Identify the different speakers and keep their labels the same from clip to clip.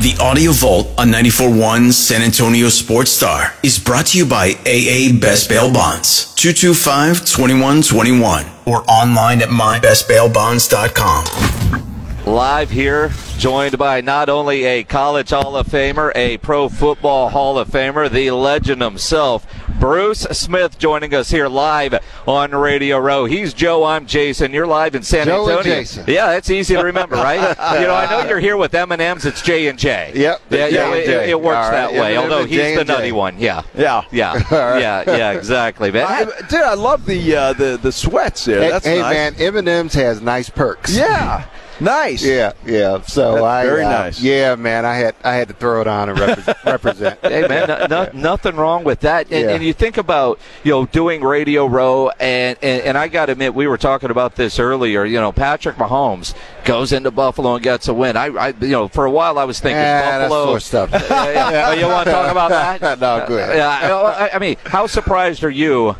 Speaker 1: The Audio Vault on 94.1 San Antonio Sports Star is brought to you by AA Best Bail Bonds, 225-2121, or online at mybestbailbonds.com.
Speaker 2: Live here, joined by not only a college Hall of Famer, a Pro Football Hall of Famer, the legend himself, Bruce Smith, joining us here live on Radio Row. He's Joe, I'm Jason. You're live in San
Speaker 3: Joe and
Speaker 2: Antonio.
Speaker 3: Jason.
Speaker 2: Yeah, that's easy to remember, right? you know, I know you're here with M and M's. It's J and J.
Speaker 3: Yep,
Speaker 2: Yeah, yeah,
Speaker 3: and
Speaker 2: it, it works
Speaker 3: right,
Speaker 2: that way. Although he's
Speaker 3: J
Speaker 2: the
Speaker 3: and
Speaker 2: nutty one. Yeah.
Speaker 4: Yeah.
Speaker 2: Yeah.
Speaker 3: right.
Speaker 2: Yeah. Yeah. Exactly, man.
Speaker 4: I, dude, I love the uh, the the sweats there.
Speaker 3: Hey,
Speaker 4: That's
Speaker 3: hey,
Speaker 4: nice.
Speaker 3: man, M&M's has nice perks.
Speaker 4: Yeah, nice.
Speaker 3: Yeah, yeah. So
Speaker 4: That's
Speaker 3: I
Speaker 4: very
Speaker 3: uh,
Speaker 4: nice.
Speaker 3: Yeah, man, I had I had to throw it on and repre- represent.
Speaker 2: Hey man, no, no, nothing wrong with that. And,
Speaker 3: Yeah.
Speaker 2: and you think about you know doing Radio Row, and and, and I got to admit, we were talking about this earlier. You know, Patrick Mahomes goes into Buffalo and gets a win. I, I you know, for a while I was thinking
Speaker 3: Eh,
Speaker 2: Buffalo.
Speaker 3: stuff.
Speaker 2: Yeah, yeah. Oh, you want to talk about that?
Speaker 3: No, go ahead.
Speaker 2: Yeah, I, I mean, how surprised are you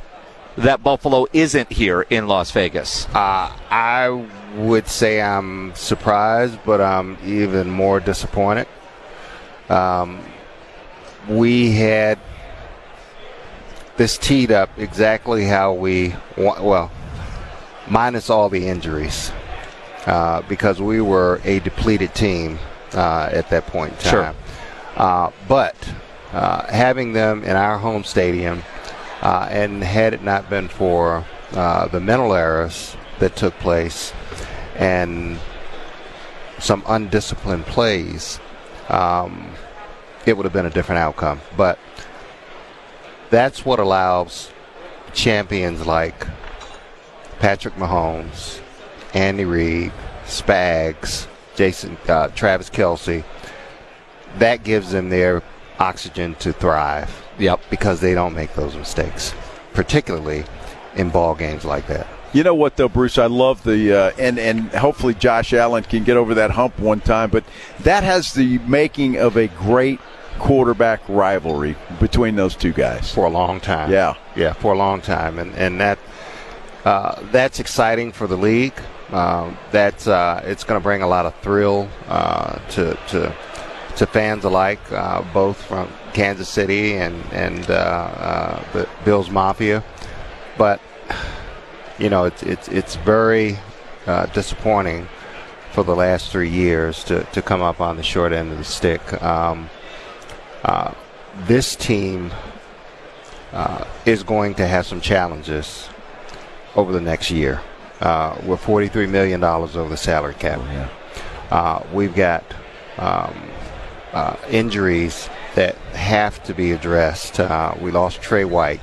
Speaker 2: that Buffalo isn't here in Las Vegas?
Speaker 3: Uh, I would say I'm surprised, but I'm even more disappointed. Um, we had this teed up exactly how we want, well, minus all the injuries, uh, because we were a depleted team uh, at that point in
Speaker 2: Sure.
Speaker 3: time. Uh, but uh, having them in our home stadium, uh, and had it not been for uh, the mental errors that took place and some undisciplined plays, um, it would have been a different outcome. But that's what allows champions like Patrick Mahomes, Andy Reid, Spags, Jason, uh, Travis Kelce. That gives them their oxygen to thrive.
Speaker 2: Yep.
Speaker 3: Because they don't make those mistakes, particularly in ball games like that.
Speaker 4: You know what though, Bruce? I love the uh, and and hopefully Josh Allen can get over that hump one time. But that has the making of a great quarterback rivalry between those two guys.
Speaker 3: for a long time.
Speaker 4: Yeah.
Speaker 3: yeah, for a long time, and and that uh, that's exciting for the league. Um, that's uh, it's going to bring a lot of thrill uh, to to to fans alike, uh, both from Kansas City and and uh, uh, the Bills Mafia. But you know, it's it's it's very uh, disappointing for the last three years to, to come up on the short end of the stick. Um, uh, this team uh, is going to have some challenges over the next year. Uh, we're $43 million over the salary cap. Uh, we've got um, uh, injuries that have to be addressed. Uh, we lost Trey White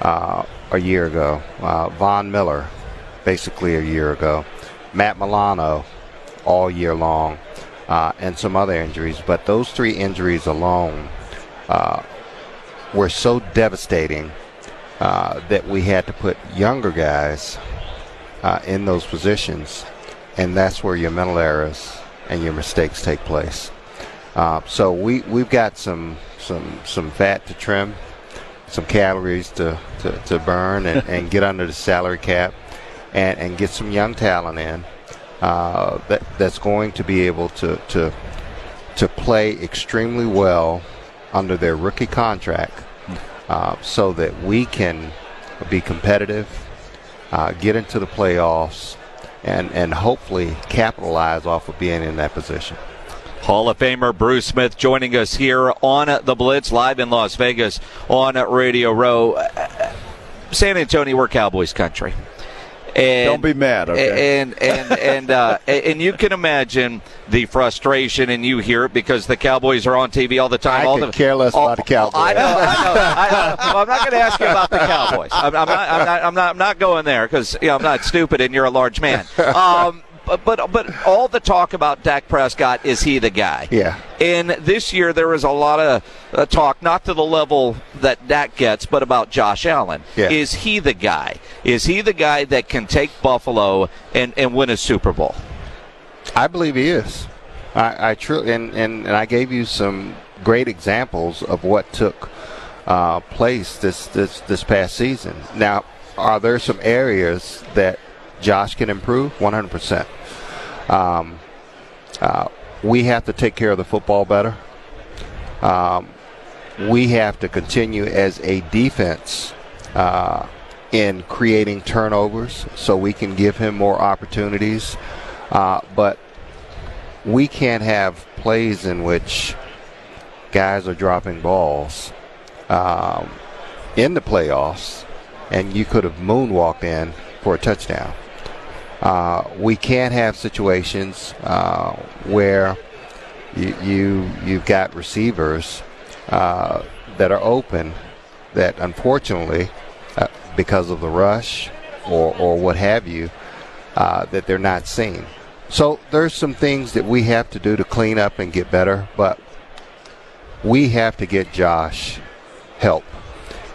Speaker 3: uh, a year ago, uh, Von Miller basically a year ago, Matt Milano all year long, uh, and some other injuries. But those three injuries alone uh, were so devastating uh, that we had to put younger guys uh, in those positions, and that's where your mental errors and your mistakes take place. So we we've got some some some fat to trim, some calories to to, to burn, and, and get under the salary cap, and and get some young talent in uh, that that's going to be able to to to play extremely well under their rookie contract, uh, so that we can be competitive, uh, get into the playoffs, and and hopefully capitalize off of being in that position.
Speaker 2: Hall of Famer Bruce Smith joining us here on the Blitz live in Las Vegas on Radio Row. San Antonio, we're Cowboys country. And,
Speaker 4: Don't be mad, okay?
Speaker 2: And and and uh, and you can imagine the frustration, and you hear it because the Cowboys are on TV all the time.
Speaker 3: I
Speaker 2: all the,
Speaker 3: care less
Speaker 2: all-
Speaker 3: about the Cowboys.
Speaker 2: I know. I know. I I'm not going to ask you about the Cowboys. I'm, I'm, not, I'm not. I'm not. I'm not going there because you know, I'm not stupid, and you're a large man. Um, but, but but all the talk about Dak Prescott is he the guy?
Speaker 3: Yeah.
Speaker 2: And this year there was a lot of uh, talk, not to the level that Dak gets, but about Josh Allen.
Speaker 3: Yeah.
Speaker 2: Is he the guy? Is he the guy that can take Buffalo and, and win a Super Bowl?
Speaker 3: I believe he is. I, I truly, and, and, and I gave you some great examples of what took uh, place this, this this past season. Now, are there some areas that Josh can improve? 100%. Um, uh, we have to take care of the football better. Um, we have to continue as a defense uh, in creating turnovers so we can give him more opportunities. Uh, but we can't have plays in which guys are dropping balls um, in the playoffs and you could have moonwalked in for a touchdown. Uh, we can't have situations uh, where you, you you've got receivers uh, that are open that unfortunately uh, because of the rush or, or what have you uh, that they're not seen. So there's some things that we have to do to clean up and get better, but we have to get Josh help,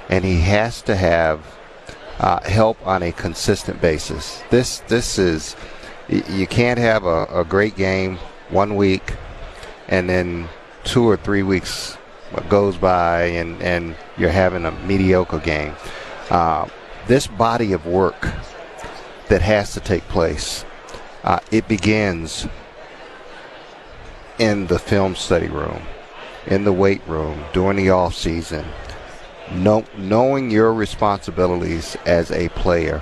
Speaker 3: and he has to have uh, help on a consistent basis. This this is you can't have a, a great game one week and then two or three weeks goes by and, and you're having a mediocre game. Uh, this body of work that has to take place, uh, it begins in the film study room, in the weight room, during the off season, know, knowing your responsibilities as a player.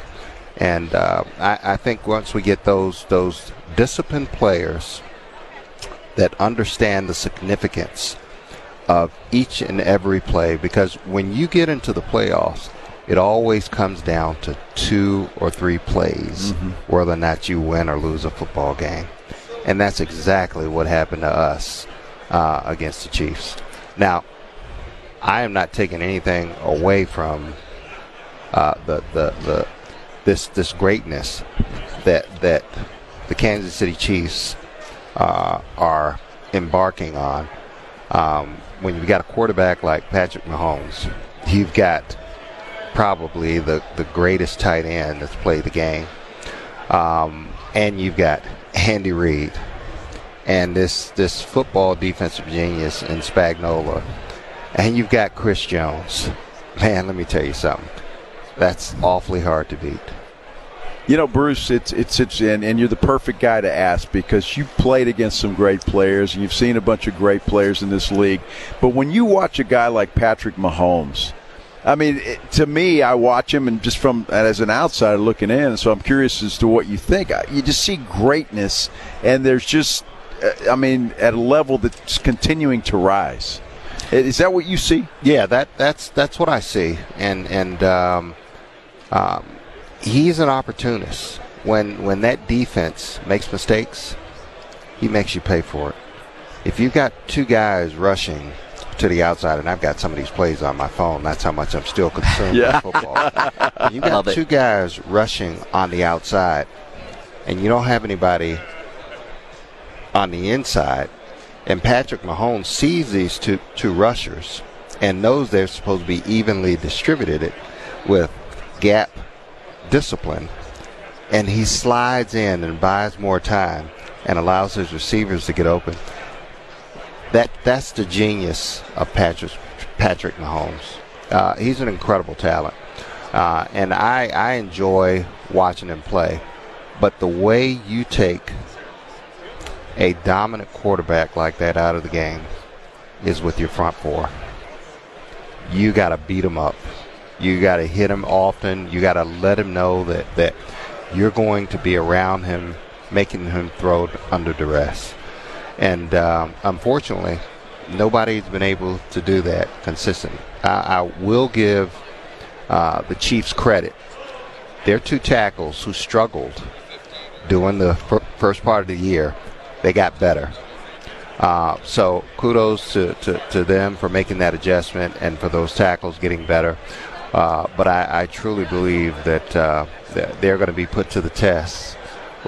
Speaker 3: And uh, I, I think once we get those those disciplined players that understand the significance of each and every play, because when you get into the playoffs, it always comes down to two or three plays, mm-hmm. whether or not you win or lose a football game. And that's exactly what happened to us uh, against the Chiefs. Now, I am not taking anything away from uh, the, the the this this greatness that that the Kansas City Chiefs uh, are embarking on. Um, when you've got a quarterback like Patrick Mahomes, you've got probably the, the greatest tight end that's played the game. Um, and you've got Andy Reid and this this football defensive genius in Spagnuolo and you've got Chris Jones. Man, let me tell you something. That's awfully hard to beat.
Speaker 4: You know, Bruce, it's it's it's and, and you're the perfect guy to ask because you've played against some great players and you've seen a bunch of great players in this league. But when you watch a guy like Patrick Mahomes, I mean, it, to me, I watch him and just from as an outsider looking in, so I'm curious as to what you think. You just see greatness, and there's just, uh, I mean, at a level that's continuing to rise. Is that what you see?
Speaker 3: Yeah, that that's that's what I see, and and um, um, he's an opportunist. When when that defense makes mistakes, he makes you pay for it. If you've got two guys rushing to the outside, and I've got some of these plays on my phone. That's how much I'm still concerned yeah. with football. you got two guys rushing on the outside, and you don't have anybody on the inside. And Patrick Mahomes sees these two, two rushers and knows they're supposed to be evenly distributed with gap discipline. And he slides in and buys more time and allows his receivers to get open. That that's the genius of Patrick Patrick Mahomes. Uh, he's an incredible talent, uh, and I I enjoy watching him play. But the way you take a dominant quarterback like that out of the game is with your front four. You got to beat him up. You got to hit him often. You got to let him know that, that you're going to be around him, making him throw under duress. And um, unfortunately, nobody's been able to do that consistently. I, I will give uh, the Chiefs credit. Their two tackles who struggled during the f- first part of the year they got better. Uh, so kudos to, to, to, them for making that adjustment and for those tackles getting better. Uh, but I, I, truly believe that, uh, that they're going to be put to the test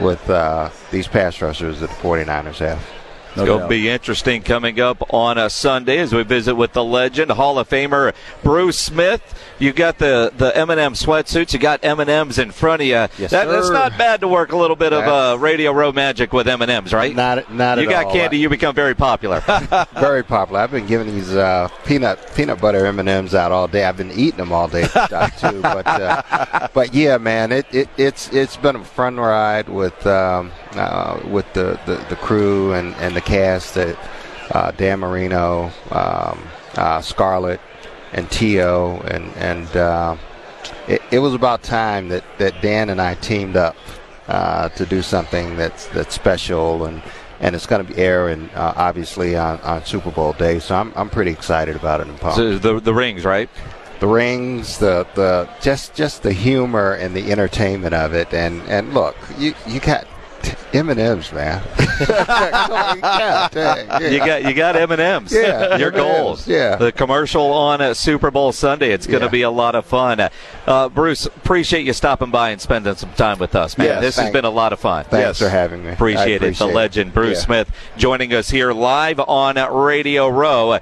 Speaker 3: with uh, these pass rushers that the 49ers have.
Speaker 2: No to be interesting coming up on a Sunday as we visit with the legend, Hall of Famer Bruce Smith. You got the the M&M sweatsuits. You got M&Ms in front of you.
Speaker 3: Yes,
Speaker 2: that,
Speaker 3: sir.
Speaker 2: That's not bad to work a little bit of uh, radio row magic with M&Ms, right?
Speaker 3: Not not
Speaker 2: You got
Speaker 3: all.
Speaker 2: candy. You become very popular.
Speaker 3: very popular. I've been giving these uh, peanut peanut butter M and M's out all day. I've been eating them all day too. But uh, but yeah, man, it, it it's it's been a fun ride with um, uh, with the, the, the crew and, and the cast that uh, Dan Marino, um, uh, Scarlett, and T.O., and and uh, it, it was about time that, that Dan and I teamed up uh, to do something that's that's special and and it's going to be airing uh, obviously on, on Super Bowl day. So I'm, I'm pretty excited about it. And pumped.
Speaker 2: so the the rings, right?
Speaker 3: the rings, the the just just the humor and the entertainment of it. And and look, you you got M and M's, man. yeah, yeah.
Speaker 2: You got you got M and M's.
Speaker 3: Yeah,
Speaker 2: your
Speaker 3: M&Ms,
Speaker 2: goals.
Speaker 3: yeah.
Speaker 2: the commercial on uh, Super Bowl Sunday. It's going to
Speaker 3: Yeah.
Speaker 2: be a lot of fun. Uh, Bruce, appreciate you stopping by and spending some time with us, man.
Speaker 4: Yes,
Speaker 2: this has been a lot of fun.
Speaker 3: Thanks for having me. I
Speaker 2: Appreciate, it. The legend Bruce
Speaker 3: Yeah.
Speaker 2: Smith joining us here live on Radio Row.